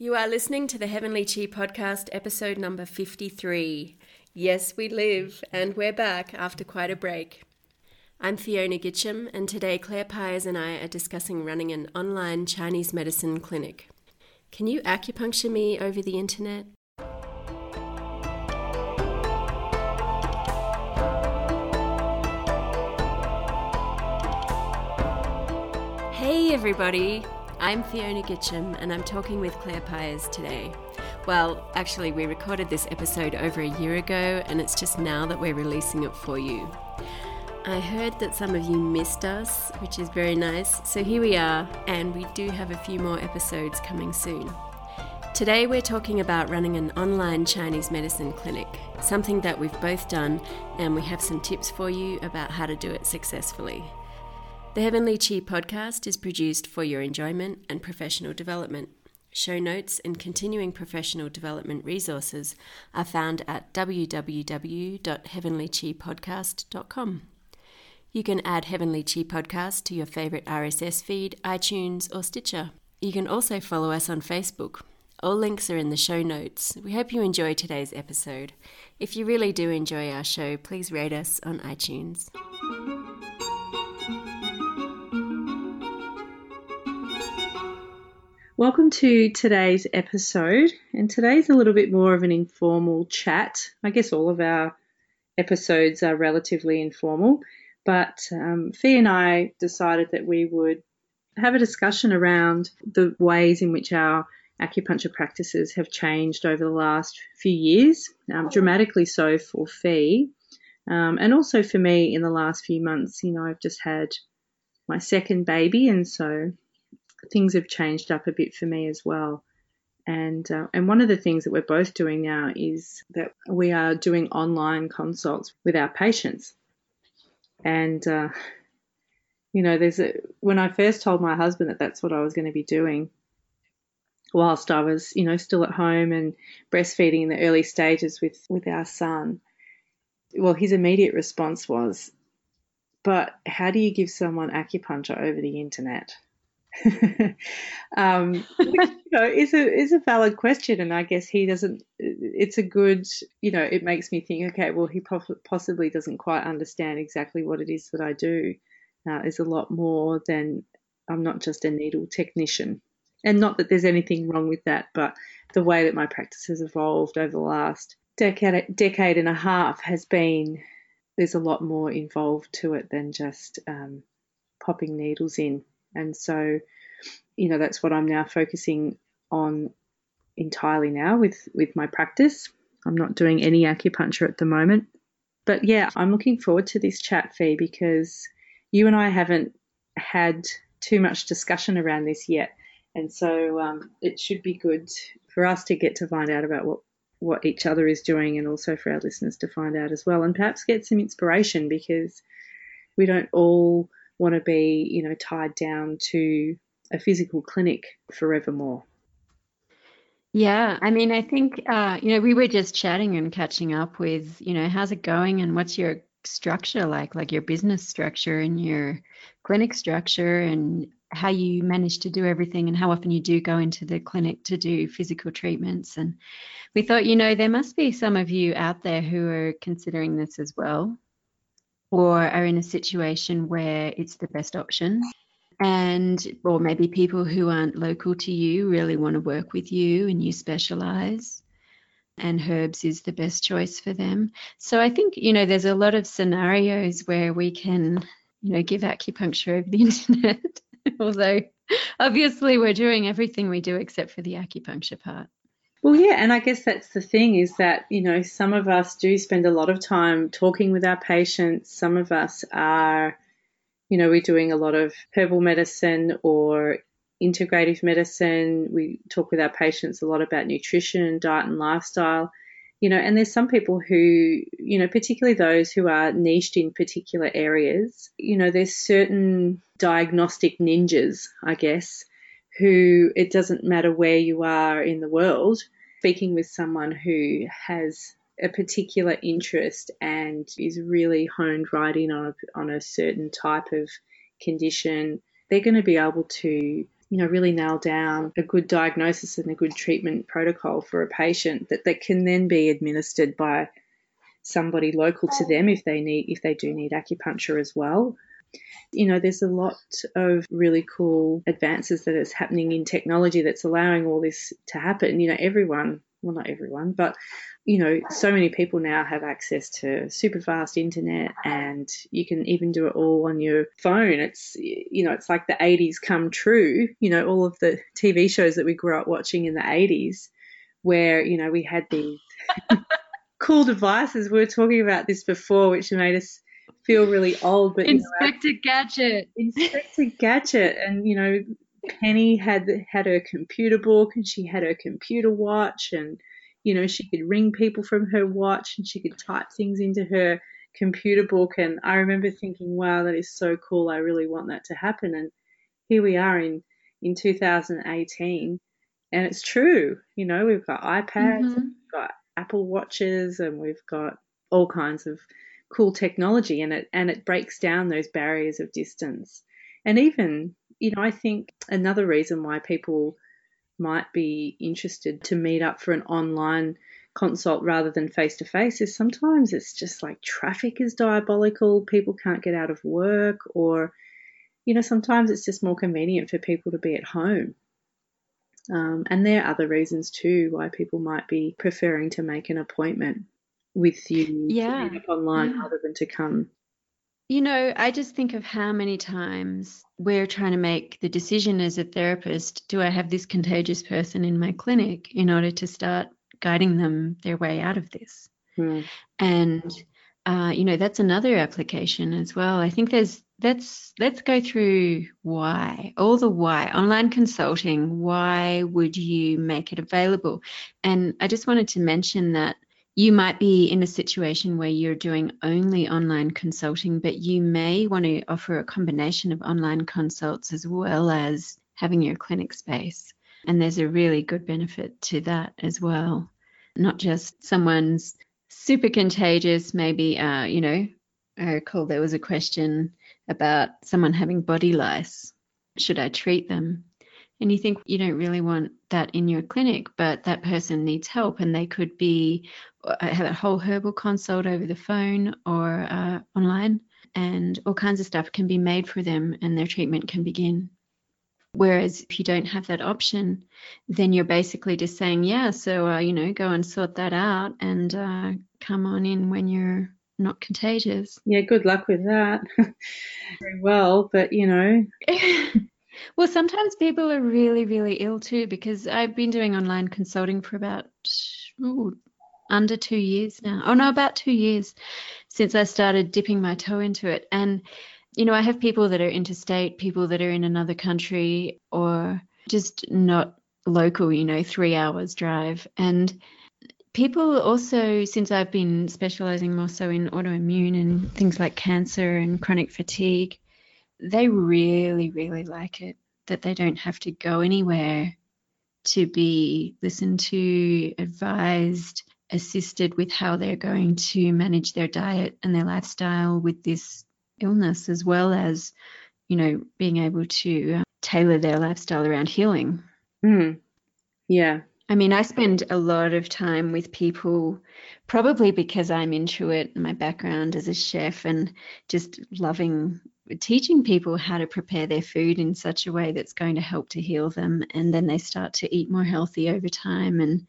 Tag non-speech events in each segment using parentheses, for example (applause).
You are listening to the Heavenly Chi podcast, episode number 53. Yes, we live, and we're back after quite a break. I'm Fiona Gitcham, and today Claire Pyers and I are discussing running an online Chinese medicine clinic. Can you acupuncture me over the internet? Hey, everybody! I'm Fiona Gitcham, and I'm talking with Claire Pyers today. Well, actually, we recorded this episode over a year ago, and it's just now that we're releasing it for you. I heard that some of you missed us, which is very nice, so here we are, and we do have a few more episodes coming soon. Today, we're talking about running an online Chinese medicine clinic, something that we've both done, and we have some tips for you about how to do it successfully. The Heavenly Chi podcast is produced for your enjoyment and professional development. Show notes and continuing professional development resources are found at www.heavenlychipodcast.com. You can add Heavenly Chi Podcast to your favorite RSS feed, iTunes, or Stitcher. You can also follow us on Facebook. All links are in the show notes. We hope you enjoy today's episode. If you really do enjoy our show, please rate us on iTunes. Welcome to today's episode, and today's a little bit more of an informal chat. I guess all of our episodes are relatively informal, but um, Fee and I decided that we would have a discussion around the ways in which our acupuncture practices have changed over the last few years, um, dramatically so for Fee, um, and also for me in the last few months. You know, I've just had my second baby, and so things have changed up a bit for me as well. And uh, and one of the things that we're both doing now is that we are doing online consults with our patients. And uh, you know, there's a when I first told my husband that that's what I was going to be doing, whilst I was you know still at home and breastfeeding in the early stages with with our son. Well, his immediate response was, "But how do you give someone acupuncture over the internet?" (laughs) um, which, you know, is a is a valid question, and I guess he doesn't. It's a good, you know, it makes me think. Okay, well, he possibly doesn't quite understand exactly what it is that I do. Uh, is a lot more than I'm not just a needle technician, and not that there's anything wrong with that, but the way that my practice has evolved over the last decade decade and a half has been there's a lot more involved to it than just um, popping needles in. And so, you know, that's what I'm now focusing on entirely now with, with my practice. I'm not doing any acupuncture at the moment. But yeah, I'm looking forward to this chat, Fee, because you and I haven't had too much discussion around this yet. And so um, it should be good for us to get to find out about what, what each other is doing and also for our listeners to find out as well and perhaps get some inspiration because we don't all want to be, you know, tied down to a physical clinic forevermore. Yeah, I mean, I think, uh, you know, we were just chatting and catching up with, you know, how's it going and what's your structure like, like your business structure and your clinic structure and how you manage to do everything and how often you do go into the clinic to do physical treatments. And we thought, you know, there must be some of you out there who are considering this as well or are in a situation where it's the best option. And or maybe people who aren't local to you really want to work with you and you specialize and herbs is the best choice for them. So i think you know there's a lot of scenarios where we can you know give acupuncture over the (laughs) internet. Although obviously we're doing everything we do except for the acupuncture part well, yeah, and I guess that's the thing is that, you know, some of us do spend a lot of time talking with our patients. Some of us are, you know, we're doing a lot of herbal medicine or integrative medicine. We talk with our patients a lot about nutrition, diet, and lifestyle. You know, and there's some people who, you know, particularly those who are niched in particular areas, you know, there's certain diagnostic ninjas, I guess, who it doesn't matter where you are in the world, speaking with someone who has a particular interest and is really honed right in on a, on a certain type of condition, they're going to be able to you know, really nail down a good diagnosis and a good treatment protocol for a patient that, that can then be administered by somebody local to them if they need if they do need acupuncture as well. You know, there's a lot of really cool advances that is happening in technology that's allowing all this to happen. You know, everyone, well, not everyone, but you know, so many people now have access to super fast internet and you can even do it all on your phone. It's, you know, it's like the 80s come true. You know, all of the TV shows that we grew up watching in the 80s where, you know, we had these (laughs) cool devices. We were talking about this before, which made us feel really old. But Inspector you know, Gadget, Inspector Gadget, and you know, Penny had had her computer book and she had her computer watch and you know, she could ring people from her watch and she could type things into her computer book. And I remember thinking, wow, that is so cool. I really want that to happen. And here we are in, in 2018. And it's true. You know, we've got iPads, mm-hmm. we've got Apple Watches, and we've got all kinds of cool technology and it and it breaks down those barriers of distance. And even, you know, I think another reason why people might be interested to meet up for an online consult rather than face to face is sometimes it's just like traffic is diabolical, people can't get out of work, or, you know, sometimes it's just more convenient for people to be at home. Um, and there are other reasons too why people might be preferring to make an appointment with you yeah. online yeah. rather than to come you know, I just think of how many times we're trying to make the decision as a therapist do I have this contagious person in my clinic in order to start guiding them their way out of this? Mm. And, uh, you know, that's another application as well. I think there's, let's let's go through why all the why online consulting why would you make it available and i just wanted to mention that you might be in a situation where you're doing only online consulting, but you may want to offer a combination of online consults as well as having your clinic space. And there's a really good benefit to that as well. Not just someone's super contagious, maybe, uh, you know, I recall there was a question about someone having body lice. Should I treat them? And you think you don't really want that in your clinic, but that person needs help, and they could be uh, have a whole herbal consult over the phone or uh, online, and all kinds of stuff can be made for them, and their treatment can begin. Whereas if you don't have that option, then you're basically just saying, yeah, so uh, you know, go and sort that out, and uh, come on in when you're not contagious. Yeah, good luck with that. (laughs) Very well, but you know. (laughs) Well, sometimes people are really, really ill too, because I've been doing online consulting for about ooh, under two years now. Oh, no, about two years since I started dipping my toe into it. And, you know, I have people that are interstate, people that are in another country, or just not local, you know, three hours drive. And people also, since I've been specializing more so in autoimmune and things like cancer and chronic fatigue, they really, really like it that they don't have to go anywhere to be listened to, advised, assisted with how they're going to manage their diet and their lifestyle with this illness, as well as, you know, being able to uh, tailor their lifestyle around healing. Mm. Yeah. I mean, I spend a lot of time with people, probably because I'm into it, my background as a chef, and just loving teaching people how to prepare their food in such a way that's going to help to heal them and then they start to eat more healthy over time. And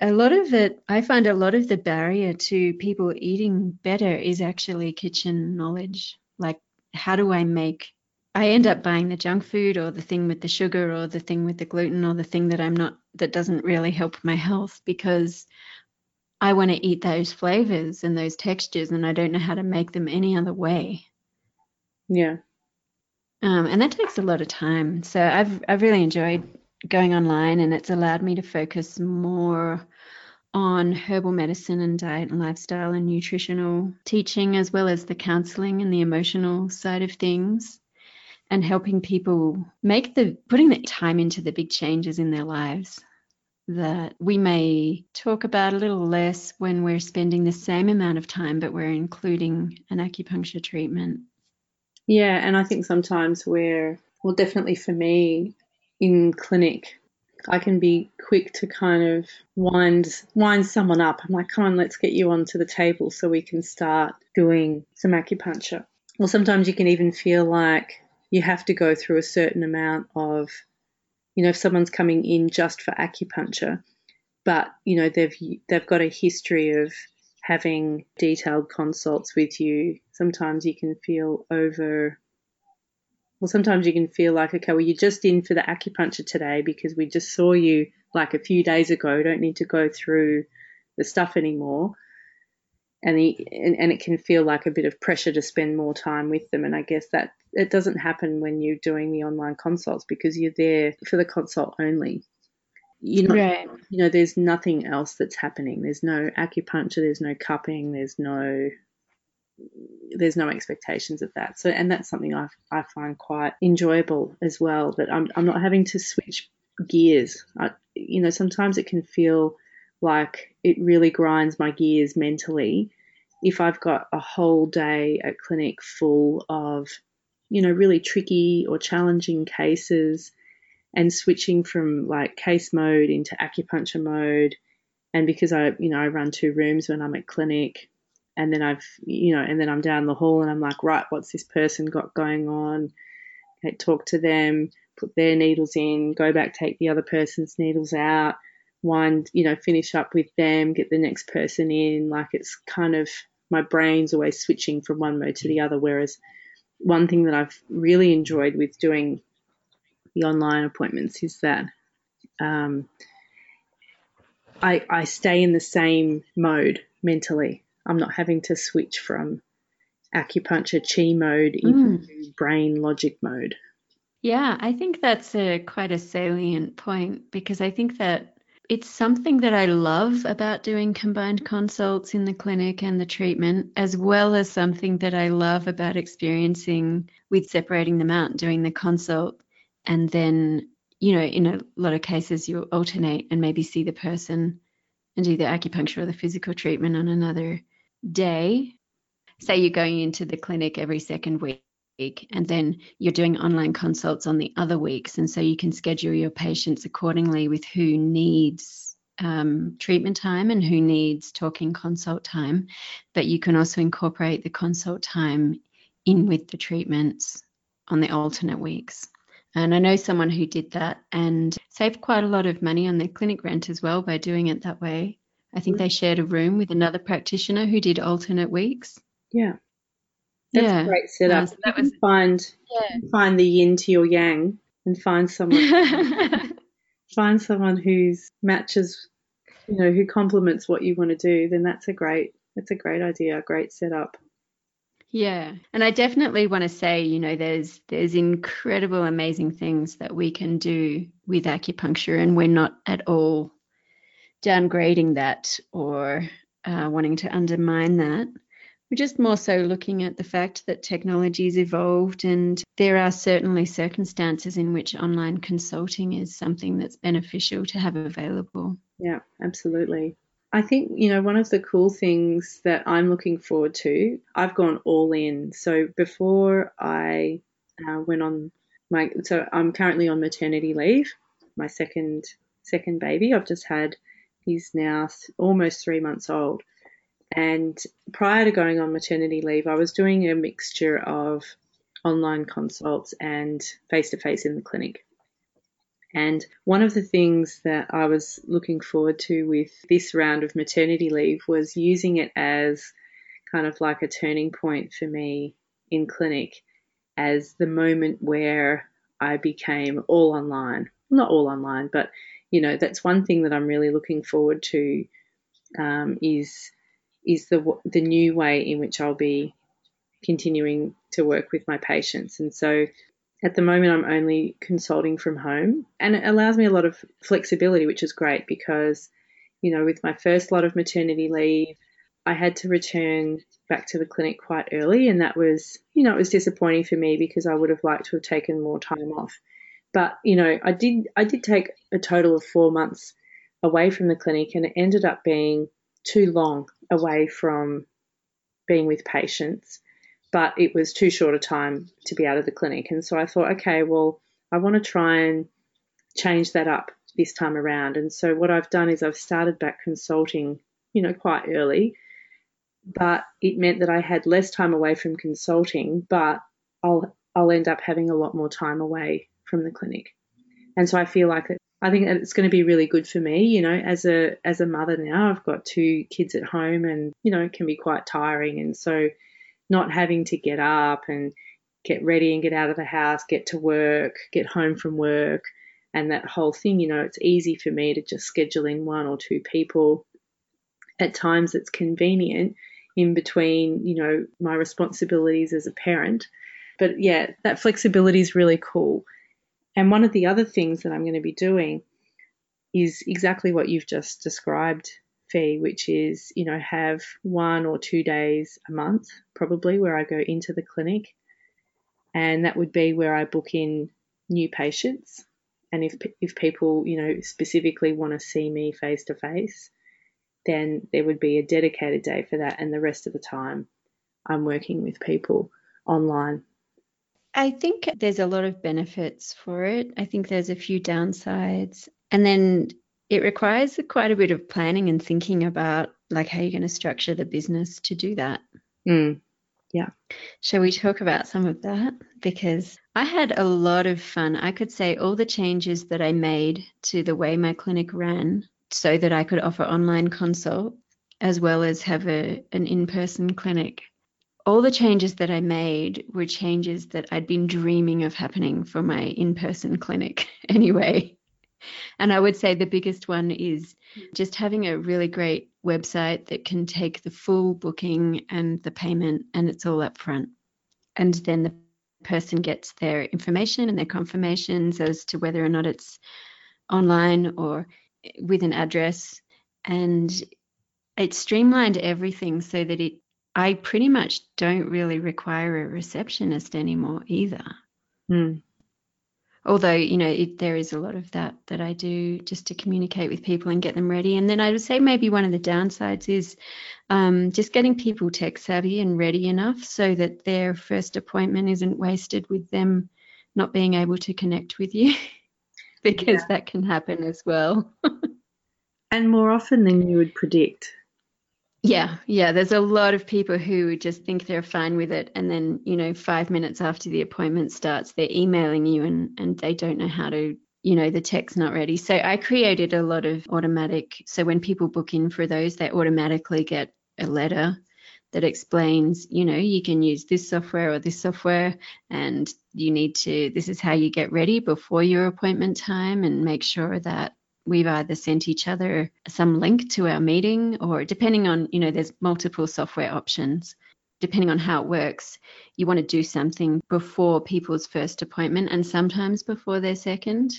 a lot of it i find a lot of the barrier to people eating better is actually kitchen knowledge. Like how do i make i end up buying the junk food or the thing with the sugar or the thing with the gluten or the thing that i'm not that doesn't really help my health because i want to eat those flavors and those textures and i don't know how to make them any other way yeah. Um, and that takes a lot of time. So I've I've really enjoyed going online, and it's allowed me to focus more on herbal medicine and diet and lifestyle and nutritional teaching, as well as the counseling and the emotional side of things, and helping people make the putting the time into the big changes in their lives that we may talk about a little less when we're spending the same amount of time, but we're including an acupuncture treatment yeah, and I think sometimes we're, well, definitely for me, in clinic, I can be quick to kind of wind wind someone up. I'm like, come on, let's get you onto the table so we can start doing some acupuncture. Or sometimes you can even feel like you have to go through a certain amount of, you know, if someone's coming in just for acupuncture, but you know they've they've got a history of having detailed consults with you. Sometimes you can feel over well, sometimes you can feel like, okay, well, you're just in for the acupuncture today because we just saw you like a few days ago. Don't need to go through the stuff anymore. And, the, and, and it can feel like a bit of pressure to spend more time with them. And I guess that it doesn't happen when you're doing the online consults because you're there for the consult only. You know, right. you know, there's nothing else that's happening. There's no acupuncture. There's no cupping. There's no there's no expectations of that. So, and that's something I, I find quite enjoyable as well. That I'm I'm not having to switch gears. I, you know, sometimes it can feel like it really grinds my gears mentally if I've got a whole day at clinic full of, you know, really tricky or challenging cases and switching from like case mode into acupuncture mode. And because I, you know, I run two rooms when I'm at clinic, and then I've you know and then I'm down the hall and I'm like right what's this person got going on okay, talk to them put their needles in go back take the other person's needles out wind you know finish up with them get the next person in like it's kind of my brain's always switching from one mode to the other whereas one thing that I've really enjoyed with doing the online appointments is that um, I, I stay in the same mode mentally I'm not having to switch from acupuncture chi mode into mm. brain logic mode. Yeah, I think that's a quite a salient point because I think that it's something that I love about doing combined consults in the clinic and the treatment, as well as something that I love about experiencing with separating them out, doing the consult, and then, you know, in a lot of cases, you'll alternate and maybe see the person and do the acupuncture or the physical treatment on another day, say you're going into the clinic every second week and then you're doing online consults on the other weeks. And so you can schedule your patients accordingly with who needs um, treatment time and who needs talking consult time. But you can also incorporate the consult time in with the treatments on the alternate weeks. And I know someone who did that and saved quite a lot of money on their clinic rent as well by doing it that way. I think they shared a room with another practitioner who did alternate weeks. Yeah. That's yeah. a great setup. Uh, so that was find yeah. find the yin to your yang and find someone (laughs) find someone who's matches you know, who complements what you want to do, then that's a great that's a great idea, a great setup. Yeah. And I definitely want to say, you know, there's there's incredible amazing things that we can do with acupuncture and we're not at all downgrading that or uh, wanting to undermine that. We're just more so looking at the fact that technology has evolved and there are certainly circumstances in which online consulting is something that's beneficial to have available. Yeah, absolutely. I think, you know, one of the cool things that I'm looking forward to, I've gone all in. So before I uh, went on my, so I'm currently on maternity leave, my second second baby. I've just had He's now almost three months old. And prior to going on maternity leave, I was doing a mixture of online consults and face to face in the clinic. And one of the things that I was looking forward to with this round of maternity leave was using it as kind of like a turning point for me in clinic as the moment where I became all online. Not all online, but you know, that's one thing that I'm really looking forward to um, is is the the new way in which I'll be continuing to work with my patients. And so at the moment, I'm only consulting from home, and it allows me a lot of flexibility, which is great because, you know, with my first lot of maternity leave, I had to return back to the clinic quite early, and that was, you know, it was disappointing for me because I would have liked to have taken more time off. But you know, I did I did take a total of four months away from the clinic, and it ended up being too long away from being with patients. But it was too short a time to be out of the clinic, and so I thought, okay, well, I want to try and change that up this time around. And so what I've done is I've started back consulting, you know, quite early, but it meant that I had less time away from consulting, but I'll I'll end up having a lot more time away from the clinic. And so I feel like I think it's going to be really good for me, you know, as a as a mother now. I've got two kids at home and, you know, it can be quite tiring and so not having to get up and get ready and get out of the house, get to work, get home from work, and that whole thing, you know, it's easy for me to just schedule in one or two people. At times it's convenient in between, you know, my responsibilities as a parent. But yeah, that flexibility is really cool. And one of the other things that I'm going to be doing is exactly what you've just described, Fee, which is, you know, have one or two days a month probably where I go into the clinic. And that would be where I book in new patients. And if, if people, you know, specifically want to see me face to face, then there would be a dedicated day for that. And the rest of the time, I'm working with people online. I think there's a lot of benefits for it. I think there's a few downsides. And then it requires quite a bit of planning and thinking about like how you're going to structure the business to do that. Mm. Yeah. Shall we talk about some of that? Because I had a lot of fun. I could say all the changes that I made to the way my clinic ran so that I could offer online consult as well as have a, an in person clinic all the changes that I made were changes that I'd been dreaming of happening for my in person clinic (laughs) anyway. And I would say the biggest one is just having a really great website that can take the full booking and the payment, and it's all up front. And then the person gets their information and their confirmations as to whether or not it's online or with an address. And it streamlined everything so that it I pretty much don't really require a receptionist anymore either. Mm. Although, you know, it, there is a lot of that that I do just to communicate with people and get them ready. And then I would say maybe one of the downsides is um, just getting people tech savvy and ready enough so that their first appointment isn't wasted with them not being able to connect with you, (laughs) because yeah. that can happen as well. (laughs) and more often than you would predict. Yeah, yeah. There's a lot of people who just think they're fine with it, and then you know, five minutes after the appointment starts, they're emailing you, and and they don't know how to. You know, the tech's not ready. So I created a lot of automatic. So when people book in for those, they automatically get a letter that explains, you know, you can use this software or this software, and you need to. This is how you get ready before your appointment time, and make sure that we've either sent each other some link to our meeting or depending on, you know, there's multiple software options. Depending on how it works, you want to do something before people's first appointment and sometimes before their second.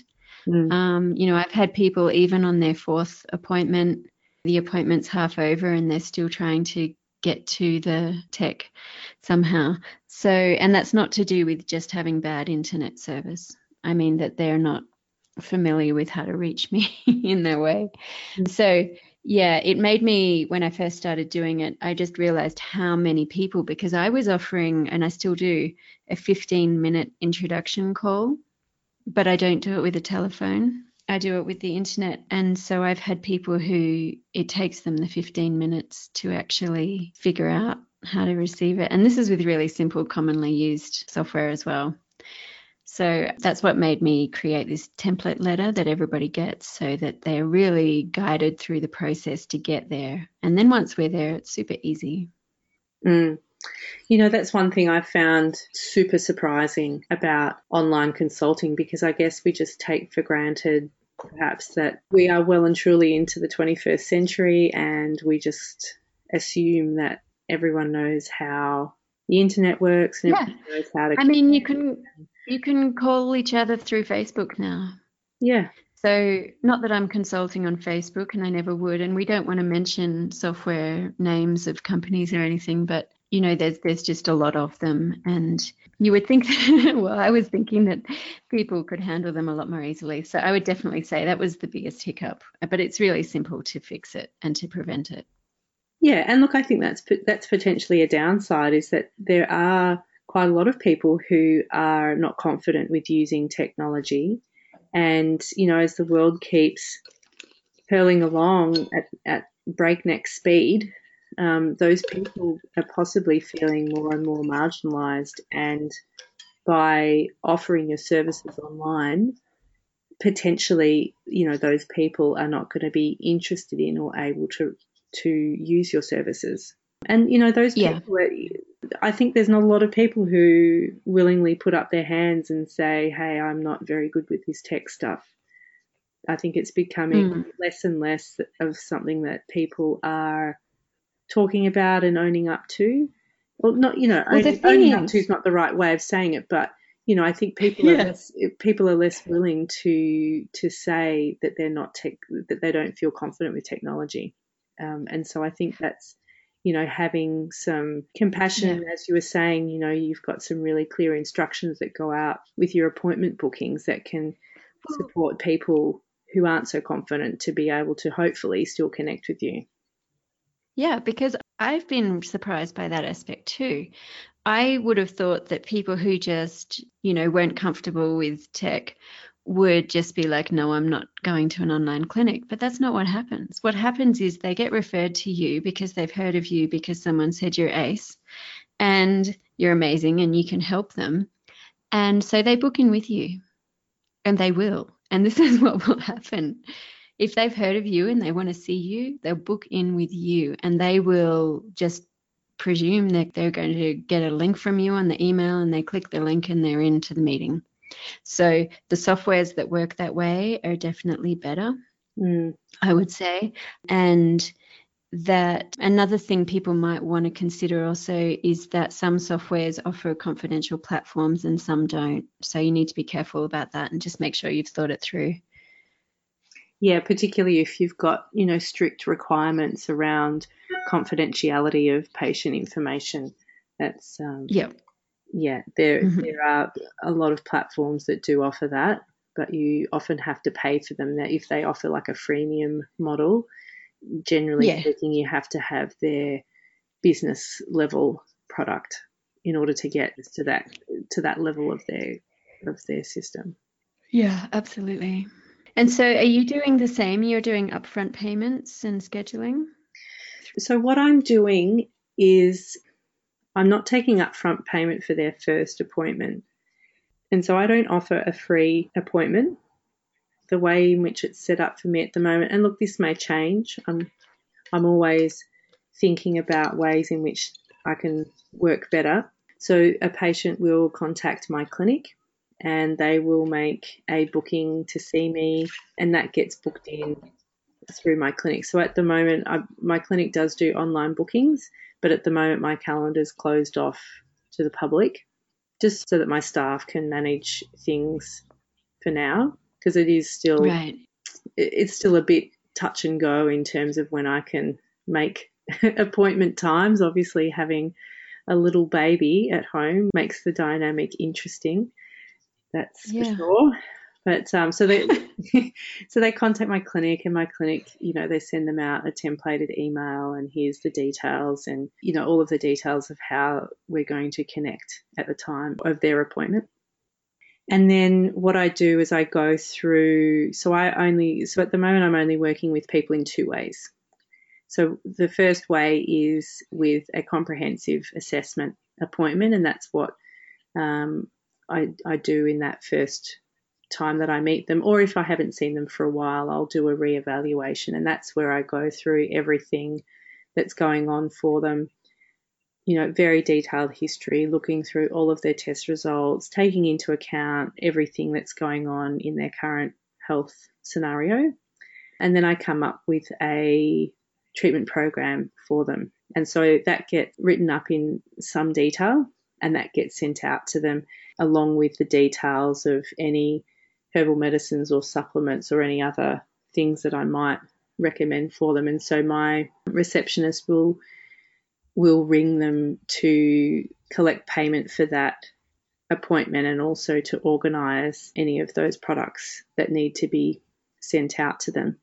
Mm. Um, you know, I've had people even on their fourth appointment, the appointment's half over and they're still trying to get to the tech somehow. So, and that's not to do with just having bad internet service. I mean that they're not familiar with how to reach me (laughs) in their way. Mm. So, yeah, it made me, when I first started doing it, I just realized how many people, because I was offering, and I still do, a 15 minute introduction call, but I don't do it with a telephone. I do it with the internet. And so I've had people who it takes them the 15 minutes to actually figure out how to receive it. And this is with really simple, commonly used software as well. So that's what made me create this template letter that everybody gets so that they're really guided through the process to get there. And then once we're there, it's super easy. Mm. You know, that's one thing I found super surprising about online consulting because I guess we just take for granted perhaps that we are well and truly into the 21st century and we just assume that everyone knows how the internet works and everyone knows how to. I mean, you can you can call each other through Facebook now. Yeah. So, not that I'm consulting on Facebook and I never would, and we don't want to mention software names of companies or anything, but you know, there's there's just a lot of them, and you would think that. (laughs) well, I was thinking that people could handle them a lot more easily. So, I would definitely say that was the biggest hiccup, but it's really simple to fix it and to prevent it. Yeah, and look, I think that's that's potentially a downside is that there are quite a lot of people who are not confident with using technology And, you know, as the world keeps hurling along at, at breakneck speed, um, those people are possibly feeling more and more marginalised. And by offering your services online, potentially, you know, those people are not going to be interested in or able to to use your services. And you know, those Yeah. people. I think there's not a lot of people who willingly put up their hands and say, "Hey, I'm not very good with this tech stuff." I think it's becoming Mm. less and less of something that people are talking about and owning up to. Well, not you know, Well, owning, owning up to is not the right way of saying it, but you know, I think people are less people are less willing to to say that they're not tech that they don't feel confident with technology, um, and so I think that's you know having some compassion, as you were saying. You know, you've got some really clear instructions that go out with your appointment bookings that can hmm. support people who aren't so confident to be able to hopefully still connect with you. Yeah, because I've been surprised by that aspect too. I would have thought that people who just, you know, weren't comfortable with tech would just be like, no, I'm not going to an online clinic. But that's not what happens. What happens is they get referred to you because they've heard of you because someone said you're ace and you're amazing and you can help them. And so they book in with you and they will. And this (laughs) is what will happen. If they've heard of you and they want to see you, they'll book in with you and they will just presume that they're going to get a link from you on the email and they click the link and they're into the meeting. So the softwares that work that way are definitely better. Mm. I would say. And that another thing people might want to consider also is that some softwares offer confidential platforms and some don't. So you need to be careful about that and just make sure you've thought it through. Yeah, particularly if you've got you know strict requirements around confidentiality of patient information. That's um, Yeah. Yeah, there Mhm. there are a lot of platforms that do offer that, but you often have to pay for them. That if they offer like a freemium model, generally Yeah. speaking, you have to have their business level product in order to get to that to that level of their of their system. Yeah, absolutely. And so are you doing the same? You're doing upfront payments and scheduling? So what I'm doing is I'm not taking upfront payment for their first appointment. And so I don't offer a free appointment. The way in which it's set up for me at the moment, and look, this may change. I'm I'm always thinking about ways in which I can work better. So a patient will contact my clinic and they will make a booking to see me and that gets booked in through my clinic. So at the moment, I, my clinic does do online bookings, but at the moment, my calendar is closed off to the public just so that my staff can manage things for now because it is still Right. it's still a bit touch and go in terms of when I can make (laughs) appointment times. Obviously, having a little baby at home makes the dynamic interesting. That's Yeah. for sure. But um, so they (laughs) so they contact my clinic, and my clinic, you know, they send them out a templated email, and here's the details, and you know, all of the details of how we're going to connect at the time of their appointment. And then what I do is I go through. So I only so at the moment I'm only working with people in two ways. So the first way is with a comprehensive assessment appointment, and that's what um, I, I do in that first time that I meet them, or if I haven't seen them for a while, I'll do a reevaluation, and that's where I go through everything that's going on for them. You know, very detailed history, looking through all of their test results, taking into account everything that's going on in their current health scenario. And then I come up with a treatment program for them. And so that gets written up in some detail and that gets sent out to them along with the details of any herbal medicines or supplements or any other things that I might recommend for them. And so my receptionist will will ring them to collect payment for that appointment and also to organize any of those products that need to be sent out to them.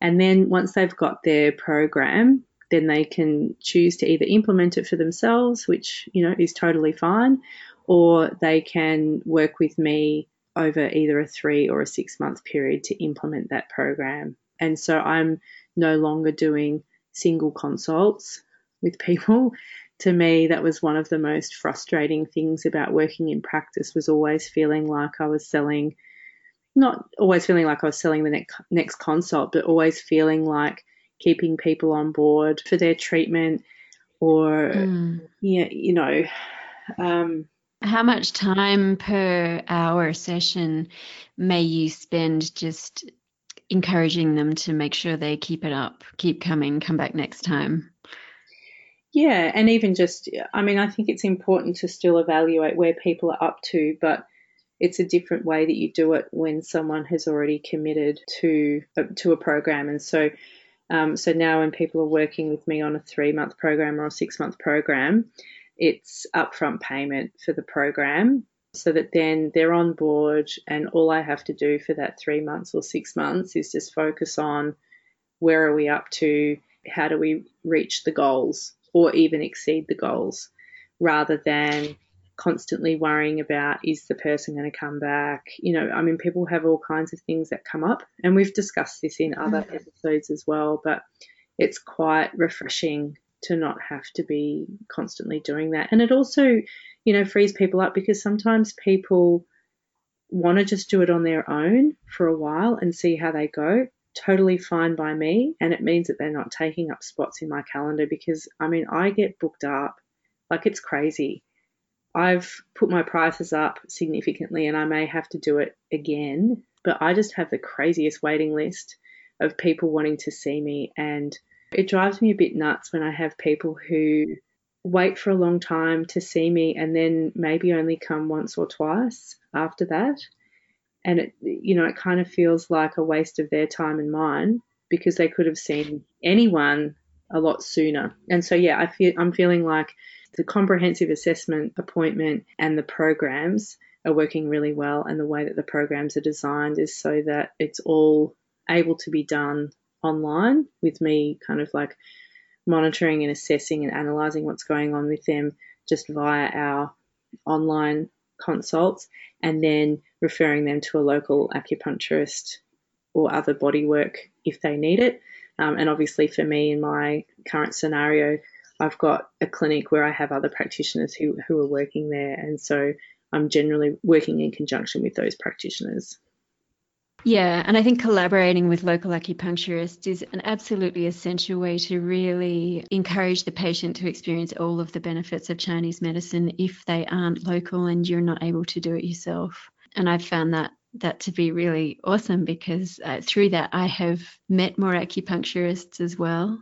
And then once they've got their program, then they can choose to either implement it for themselves, which, you know, is totally fine, or they can work with me over either a three or a six month period to implement that program. And so I'm no longer doing single consults with people. (laughs) To me, that was one of the most frustrating things about working in practice was always feeling like I was selling, not always feeling like I was selling the next, next consult, but always feeling like keeping people on board for their treatment or, mm. yeah, you know, um, how much time per hour session may you spend just encouraging them to make sure they keep it up, keep coming, come back next time? Yeah, and even just, I mean, I think it's important to still evaluate where people are up to, but it's a different way that you do it when someone has already committed to to a program, and so. Um, so now, when people are working with me on a three month program or a six month program, it's upfront payment for the program so that then they're on board and all I have to do for that three months or six months is just focus on where are we up to, how do we reach the goals or even exceed the goals rather than constantly worrying about is the person going to come back you know i mean people have all kinds of things that come up and we've discussed this in other mm. episodes as well but it's quite refreshing to not have to be constantly doing that. And it also, you know, frees people up because sometimes people want to just do it on their own for a while and see how they go. Totally fine by me. And it means that they're not taking up spots in my calendar because, I mean, I get booked up like it's crazy. I've put my prices up significantly and I may have to do it again, but I just have the craziest waiting list of people wanting to see me and it drives me a bit nuts when I have people who wait for a long time to see me and then maybe only come once or twice after that. And it, you know, it kind of feels like a waste of their time and mine because they could have seen anyone a lot sooner. And so, yeah, I feel I'm feeling like the comprehensive assessment appointment and the programs are working really well. And the way that the programs are designed is so that it's all able to be done online with me kind of like monitoring and assessing and analyzing what's going on with them just via our online consults and then referring them to a local acupuncturist or other body work if they need it. Um, and obviously, for me, in my current scenario, I've got a clinic where I have other practitioners who, who are working there. And so I'm generally working in conjunction with those practitioners. Yeah, and I think collaborating with local acupuncturists is an absolutely essential way to really encourage the patient to experience all of the benefits of Chinese medicine if they aren't local and you're not able to do it yourself. And I've found that that to be really awesome because uh, through that I have met more acupuncturists as well.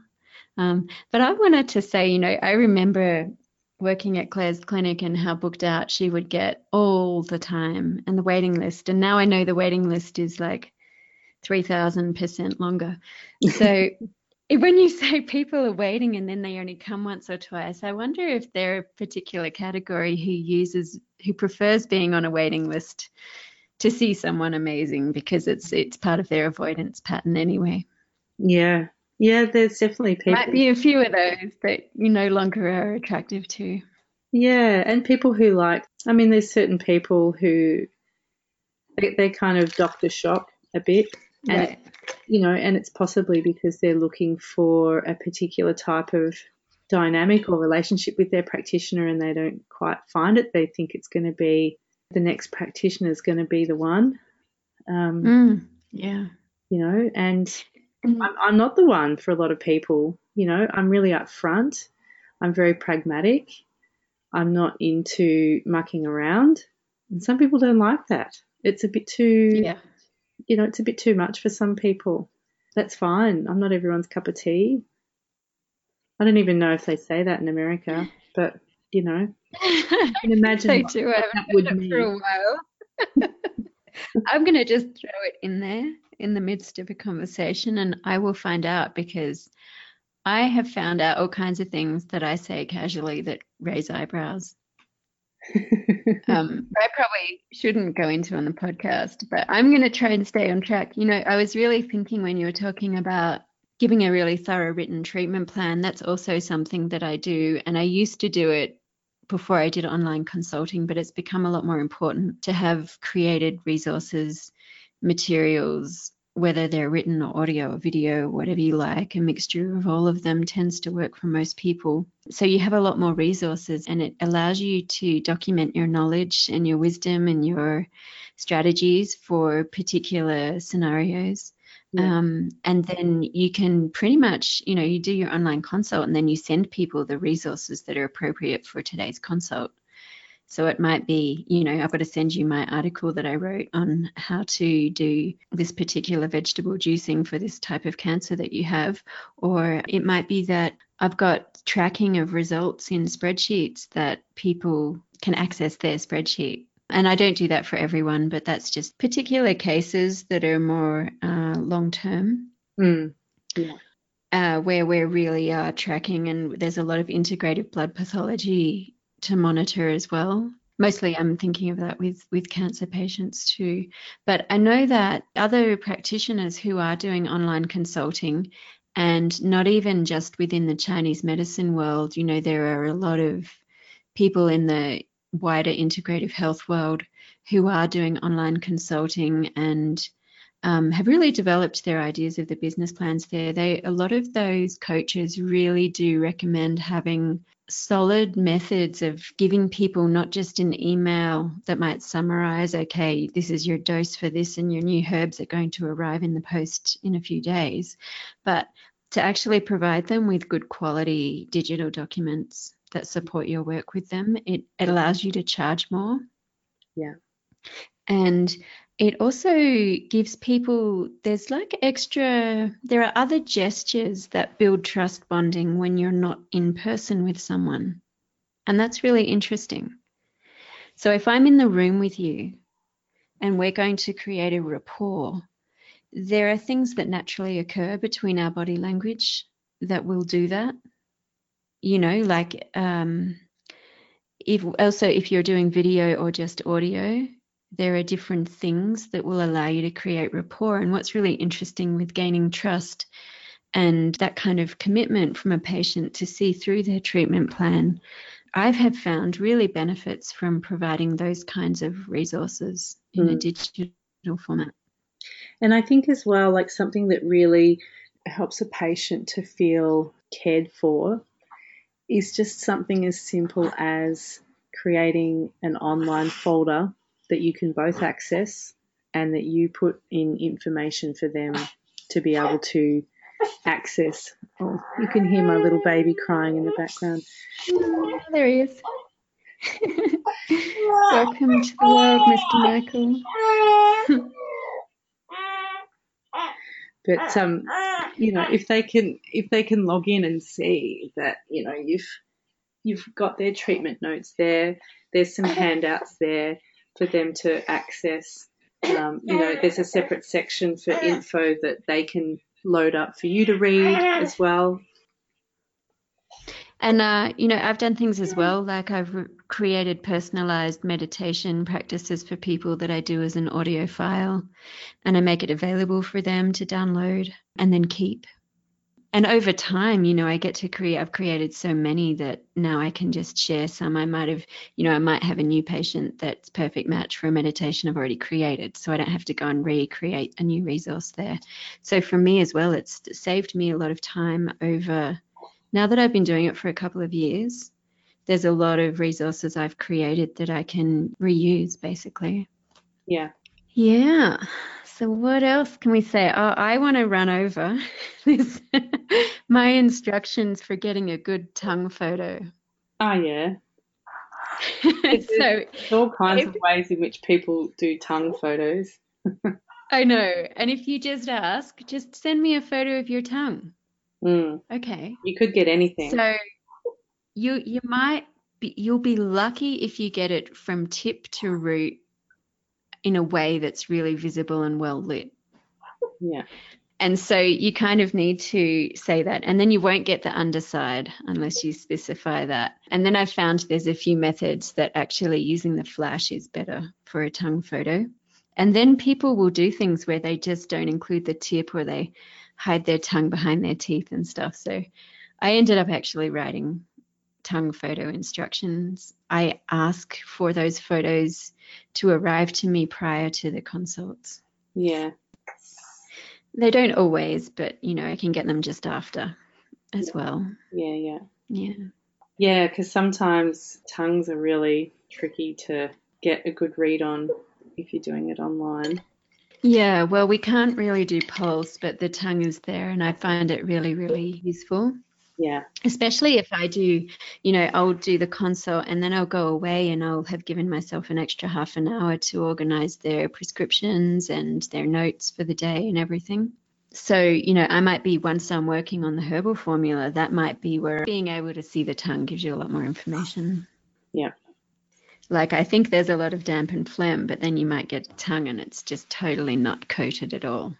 Um, but I wanted to say, you know, I remember working at Claire's clinic and how booked out she would get all the time and the waiting list. And now I know the waiting list is like 3000% longer. (laughs) So when you say people are waiting and then they only come once or twice, I wonder if they're a particular category who uses, who prefers being on a waiting list to see someone amazing because it's it's part of their avoidance pattern anyway. Yeah, yeah, there's definitely people. Might be a few of those that you no longer are attractive to. Yeah, and people who like, I mean, there's certain people who they, they kind of doctor shop a bit, and right. you know, and it's possibly because they're looking for a particular type of dynamic or relationship with their practitioner, and they don't quite find it. They think it's going to be the next practitioner is going to be the one. Um, mm, yeah, you know, and Mm. I'm, I'm not the one for a lot of people. You know, I'm really upfront. I'm very pragmatic. I'm not into mucking around. And some people don't like that. It's a bit too, yeah. you know, it's a bit too much for some people. That's fine. I'm not everyone's cup of tea. I don't even know if they say that in America, but you know, I can (laughs) imagine they do. I haven't heard it for a while. (laughs) I'm going to just throw it in there in the midst of a conversation and I will find out because I have found out all kinds of things that I say casually that raise eyebrows. (laughs) um, I probably shouldn't go into on the podcast, but I'm going to try and stay on track. You know, I was really thinking when you were talking about giving a really thorough written treatment plan, that's also something that I do. And I used to do it before I did online consulting, but it's become a lot more important to have created resources, materials, whether they're written or audio or video, whatever you like, a mixture of all of them tends to work for most people. So you have a lot more resources and it allows you to document your knowledge and your wisdom and your strategies for particular scenarios. Yeah. Um, and then you can pretty much, you know, you do your online consult and then you send people the resources that are appropriate for today's consult. So it might be, you know, I've got to send you my article that I wrote on how to do this particular vegetable juicing for this type of cancer that you have. Or it might be that I've got tracking of results in spreadsheets that people can access their spreadsheet. And I don't do that for everyone, but that's just particular cases that are more uh, long term. Mm. Yeah. Uh, where we're really uh, tracking, and there's a lot of integrative blood pathology to monitor as well. Mostly, I'm thinking of that with with cancer patients too. But I know that other practitioners who are doing online consulting, and not even just within the Chinese medicine world, you know, there are a lot of people in the wider integrative health world who are doing online consulting and um, have really developed their ideas of the business plans there. They a lot of those coaches really do recommend having solid methods of giving people not just an email that might summarize, okay, this is your dose for this, and your new herbs are going to arrive in the post in a few days, but to actually provide them with good quality digital documents that support your work with them. It, it allows you to charge more. Yeah. And it also gives people there's like extra there are other gestures that build trust bonding when you're not in person with someone. And that's really interesting. So if i'm in the room with you and we're going to create a rapport there are things that naturally occur between our body language that will do that. You know like um if also if you're doing video or just audio there are different things that will allow you to create rapport. And what's really interesting with gaining trust and that kind of commitment from a patient to see through their treatment plan, I have found really benefits from providing those kinds of resources in mm. a hmm. digital format. And I think as well, like something that really helps a patient to feel cared for is just something as simple as creating an online folder that you can both access and that you put in information for them to be able to access. Oh, you can hear my little baby crying in the background. there he is. (laughs) Welcome to the world, Mr. Michael. but um, you know, if they can if they can log in and see that you know you've you've got their treatment notes there, there's some handouts there for them to access. Um, you know, there's a separate section for info that they can load up for you to read as well. And, uh, you know, I've done things as well, like I've re- created personalized meditation practices for people that I do as an audio file, and I make it available for them to download and then keep and over time you know i get to create i've created so many that now i can just share some. I might have you know i might have a new patient that's perfect match for a meditation i've already created so i don't have to go and recreate a new resource there. So for me as well it's saved me a lot of time over now that i've been doing it for a couple of years there's a lot of resources i've created that i can reuse basically. Yeah. Yeah so what else can we say? Oh, I want to run over (laughs) this my instructions for getting a good tongue photo. Oh yeah. (laughs) so all kinds if, of ways in which people do tongue photos. (laughs) I know. And if you just ask, just send me a photo of your tongue. Mm. Okay. You could get anything. So you you might be you'll be lucky if you get it from tip to root in a way that's really visible and well lit. Yeah. And so you kind of need to say that. And then you won't get the underside unless you specify that. And then I found there's a few methods that actually using the flash is better for a tongue photo. And then people will do things where they just don't include the tip or they hide their tongue behind their teeth and stuff. So I ended up actually writing tongue photo instructions. I ask for those photos to arrive to me prior to the consults. Yeah. They don't always, but you know, I can get them just after as well. Yeah, yeah. Yeah. Yeah, because sometimes tongues are really tricky to get a good read on if you're doing it online. Yeah, well, we can't really do pulse, but the tongue is there, and I find it really, really useful. Yeah. Especially if I do, you know, I'll do the consult and then I'll go away and I'll have given myself an extra half an hour to organize their prescriptions and their notes for the day and everything. So, you know, I might be once I'm working on the herbal formula, that might be where being able to see the tongue gives you a lot more information. Yeah. Like I think there's a lot of damp and phlegm, but then you might get tongue and it's just totally not coated at all.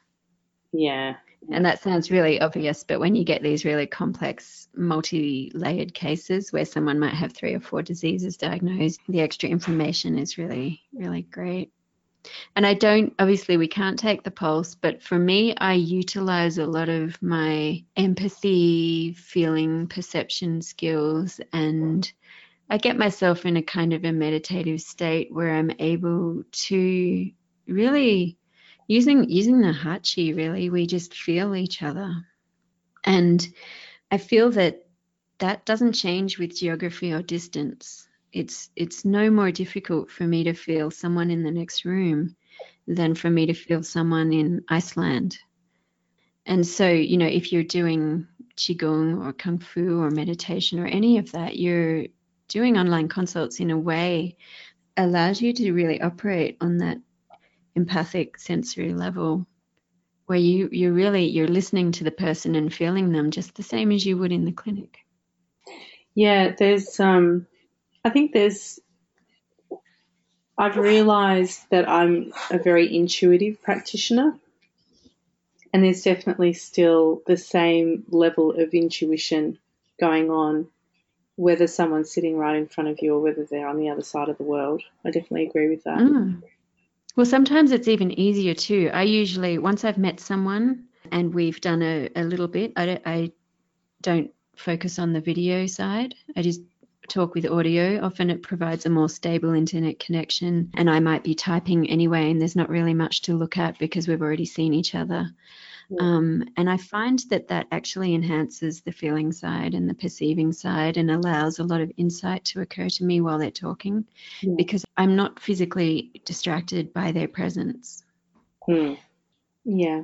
Yeah. And that sounds really obvious, but when you get these really complex, multi layered cases where someone might have three or four diseases diagnosed, the extra information is really, really great. And I don't, obviously, we can't take the pulse, but for me, I utilize a lot of my empathy, feeling, perception skills, and I get myself in a kind of a meditative state where I'm able to really using using the hachi really we just feel each other. And i feel that that doesn't change with geography or distance. It's it's no more difficult for me to feel someone in the next room than for me to feel someone in iceland. And so you know if you're doing qigong or kung fu or meditation or any of that you're doing online consults in a way allows you to really operate on that empathic sensory level where you you're really you're listening to the person and feeling them just the same as you would in the clinic. Yeah there's um i think there's i've realized that i'm a very intuitive practitioner and there's definitely still the same level of intuition going on whether someone's sitting right in front of you or whether they're on the other side of the world. I definitely agree with that. Mm. Well, sometimes it's even easier too. I usually, once I've met someone and we've done a, a little bit, I don't, I don't focus on the video side. I just talk with audio. Often it provides a more stable internet connection, and I might be typing anyway, and there's not really much to look at because we've already seen each other. Um, and I find that that actually enhances the feeling side and the perceiving side and allows a lot of insight to occur to me while they're talking Yeah. because I'm not physically distracted by their presence. Hmm. Yeah.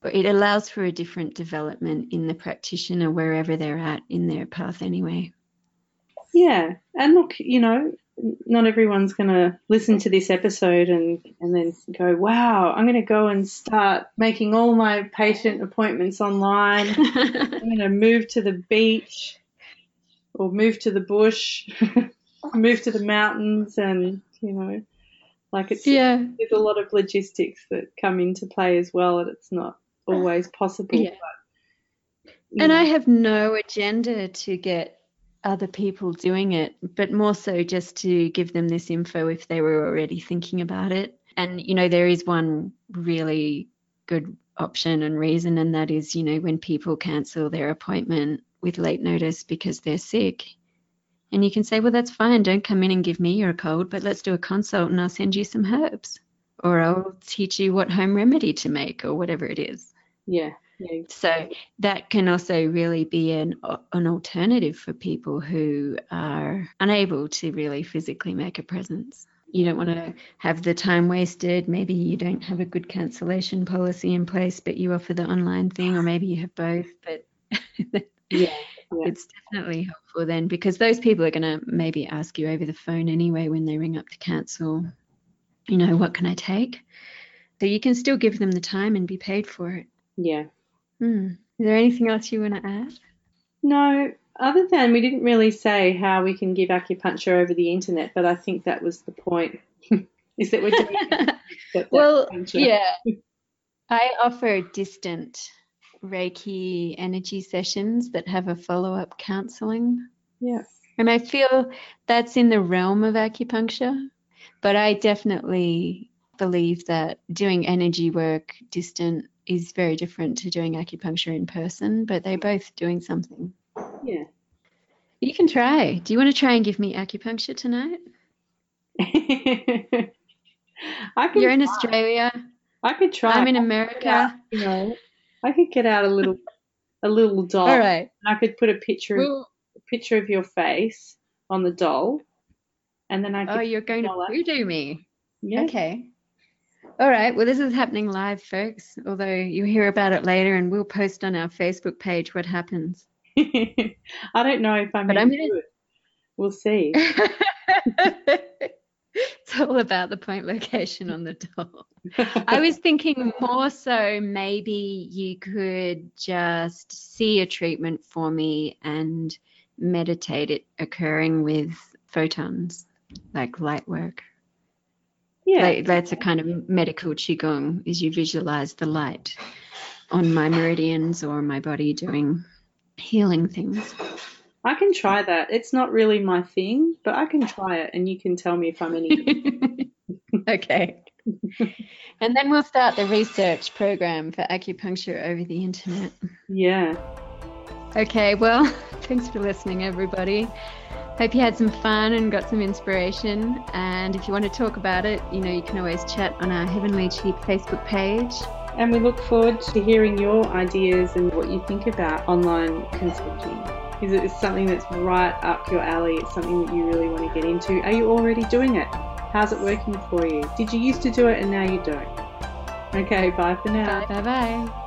But It allows for a different development in the practitioner wherever they're at in their path anyway. Yeah. And look, you know, not everyone's going to listen to this episode and, and then go, wow, I'm going to go and start making all my patient appointments online. (laughs) I'm going to move to the beach or move to the bush, (laughs) move to the mountains, and, you know, like it's, yeah. there's a lot of logistics that come into play as well, and it's not always possible. Yeah. But, And know, I have no agenda to get other people doing it, but more so just to give them this info if they were already thinking about it. And, you know, there is one really good option and reason, and that is, you know, when people cancel their appointment with late notice because they're sick. And you can say, well, that's fine. Don't come in and give me your cold, but let's do a consult and I'll send you some herbs or I'll teach you what home remedy to make or whatever it is. yeah, yeah, So that can also really be an an alternative for people who are unable to really physically make a presence. You don't want to have the time wasted. Maybe you don't have a good cancellation policy in place, but you offer the online thing, or maybe you have both. But (laughs) yeah, yeah. it's definitely helpful then because those people are going to maybe ask you over the phone anyway when they ring up to cancel. You know, what can I take? So you can still give them the time and be paid for it. yeah. Hmm. Is there anything else you want to add? No, other than we didn't really say how we can give acupuncture over the internet, but I think that was the point. (laughs) is that we're doing (laughs) that well, acupuncture. yeah. (laughs) I offer distant Reiki energy sessions that have a follow up counseling. yeah, And I feel that's in the realm of acupuncture, but I definitely believe that doing energy work distant is very different to doing acupuncture in person, but they're both doing something. yeah, You can try. Do you want to try and give me acupuncture tonight? (laughs) I could You're in try. Australia. I could try. I'm in America. get out, you know, I could get out a little, a little doll. All right. And I could put a picture, of, Well, a picture of your face on the doll, and then I oh, could. oh, you're going to voodoo me. yeah. Okay. All right. Well, this is happening live, folks. Although you'll hear about it later, and we'll post on our Facebook page what happens. (laughs) I don't know if I'm. But I'm gonna- it. We'll see. (laughs) it's all about the point location on the doll. I was (laughs) thinking more so maybe you could just see a treatment for me and meditate it occurring with photons, like light work. Yeah. Like, that's a kind of medical qigong, is you visualize the light on my meridians or my body doing healing things. I can try that. It's not really my thing, but I can try it, and you can tell me if I'm any. (laughs) okay. and then we'll start the research program for acupuncture over the internet. yeah. Okay, well, (laughs) thanks for listening, everybody. Hope you had some fun and got some inspiration. And if you want to talk about it, you know, you can always chat on our Heavenly Cheap Facebook page. And we look forward to hearing your ideas and what you think about online consulting. Is it something that's right up your alley? It's something that you really want to get into? Are you already doing it? How's it working for you? Did you used to do it and now you don't? Okay, bye for now. Bye bye.